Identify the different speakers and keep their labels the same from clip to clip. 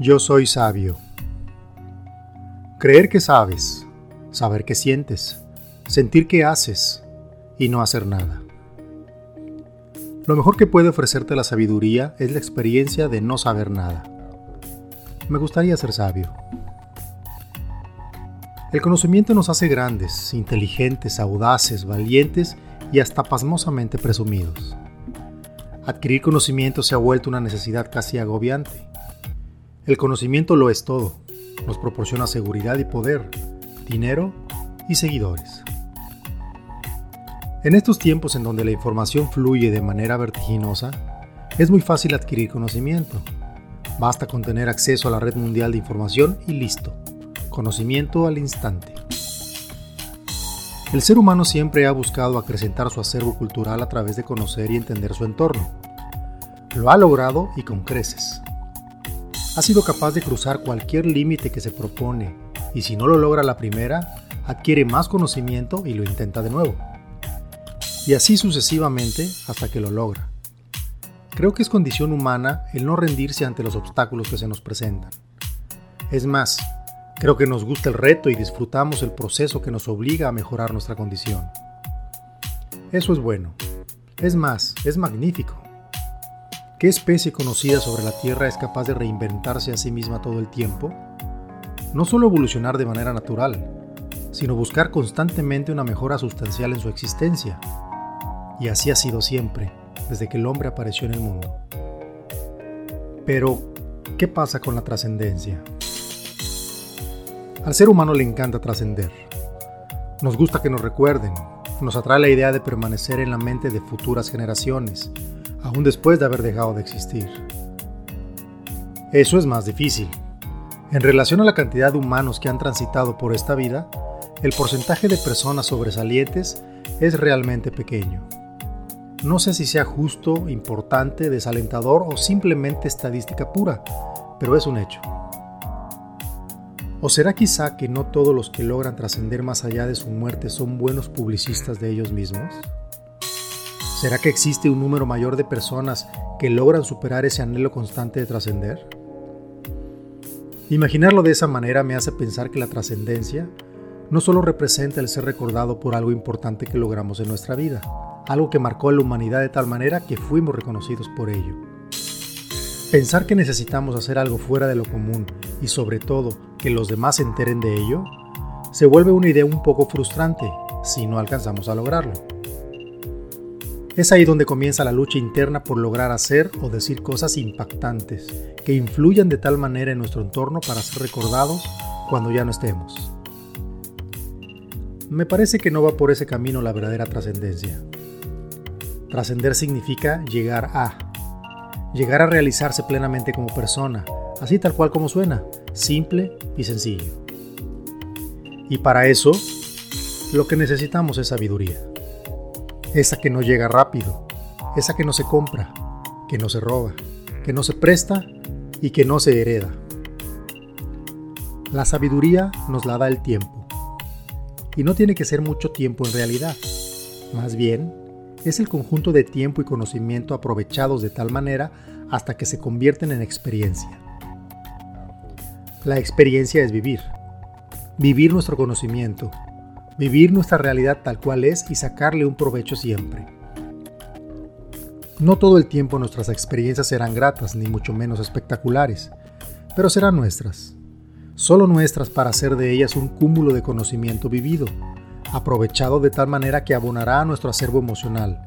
Speaker 1: Yo soy sabio. Creer que sabes, saber que sientes, sentir que haces y no hacer nada. Lo mejor que puede ofrecerte la sabiduría es la experiencia de no saber nada. Me gustaría ser sabio. El conocimiento nos hace grandes, inteligentes, audaces, valientes y hasta pasmosamente presumidos. Adquirir conocimiento se ha vuelto una necesidad casi agobiante el conocimiento lo es todo. Nos proporciona seguridad y poder, dinero y seguidores. En estos tiempos en donde la información fluye de manera vertiginosa, es muy fácil adquirir conocimiento. Basta con tener acceso a la red mundial de información y listo. Conocimiento al instante. El ser humano siempre ha buscado acrecentar su acervo cultural a través de conocer y entender su entorno. Lo ha logrado y con creces ha sido capaz de cruzar cualquier límite que se propone y si no lo logra la primera, adquiere más conocimiento y lo intenta de nuevo. Y así sucesivamente hasta que lo logra. Creo que es condición humana el no rendirse ante los obstáculos que se nos presentan. Es más, creo que nos gusta el reto y disfrutamos el proceso que nos obliga a mejorar nuestra condición. Eso es bueno. Es más, es magnífico. ¿Qué especie conocida sobre la Tierra es capaz de reinventarse a sí misma todo el tiempo? No solo evolucionar de manera natural, sino buscar constantemente una mejora sustancial en su existencia. Y así ha sido siempre, desde que el hombre apareció en el mundo. Pero, ¿qué pasa con la trascendencia? Al ser humano le encanta trascender. Nos gusta que nos recuerden, nos atrae la idea de permanecer en la mente de futuras generaciones, aún después de haber dejado de existir. Eso es más difícil. En relación a la cantidad de humanos que han transitado por esta vida, el porcentaje de personas sobresalientes es realmente pequeño. No sé si sea justo, importante, desalentador o simplemente estadística pura, pero es un hecho. ¿O será quizá que no todos los que logran trascender más allá de su muerte son buenos publicistas de ellos mismos? ¿Será que existe un número mayor de personas que logran superar ese anhelo constante de trascender? Imaginarlo de esa manera me hace pensar que la trascendencia no solo representa el ser recordado por algo importante que logramos en nuestra vida, algo que marcó a la humanidad de tal manera que fuimos reconocidos por ello. Pensar que necesitamos hacer algo fuera de lo común y sobre todo que los demás se enteren de ello, se vuelve una idea un poco frustrante si no alcanzamos a lograrlo. Es ahí donde comienza la lucha interna por lograr hacer o decir cosas impactantes, que influyan de tal manera en nuestro entorno para ser recordados cuando ya no estemos. Me parece que no va por ese camino la verdadera trascendencia. Trascender significa llegar a, llegar a realizarse plenamente como persona, así tal cual como suena, simple y sencillo. Y para eso, lo que necesitamos es sabiduría esa que no llega rápido, esa que no se compra, que no se roba, que no se presta y que no se hereda. La sabiduría nos la da el tiempo. Y no tiene que ser mucho tiempo en realidad. Más bien, es el conjunto de tiempo y conocimiento aprovechados de tal manera hasta que se convierten en experiencia. La experiencia es vivir. Vivir nuestro conocimiento, vivir nuestra realidad tal cual es y sacarle un provecho siempre. No todo el tiempo nuestras experiencias serán gratas ni mucho menos espectaculares, pero serán nuestras. Solo nuestras para hacer de ellas un cúmulo de conocimiento vivido, aprovechado de tal manera que abonará a nuestro acervo emocional,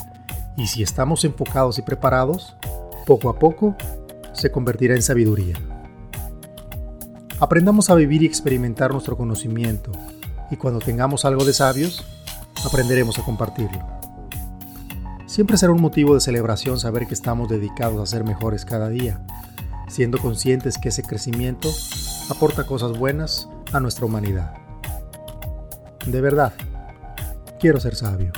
Speaker 1: y si estamos enfocados y preparados, poco a poco se convertirá en sabiduría. Aprendamos a vivir y experimentar nuestro conocimiento, y cuando tengamos algo de sabios, aprenderemos a compartirlo. Siempre será un motivo de celebración saber que estamos dedicados a ser mejores cada día, siendo conscientes que ese crecimiento aporta cosas buenas a nuestra humanidad. De verdad, quiero ser sabio.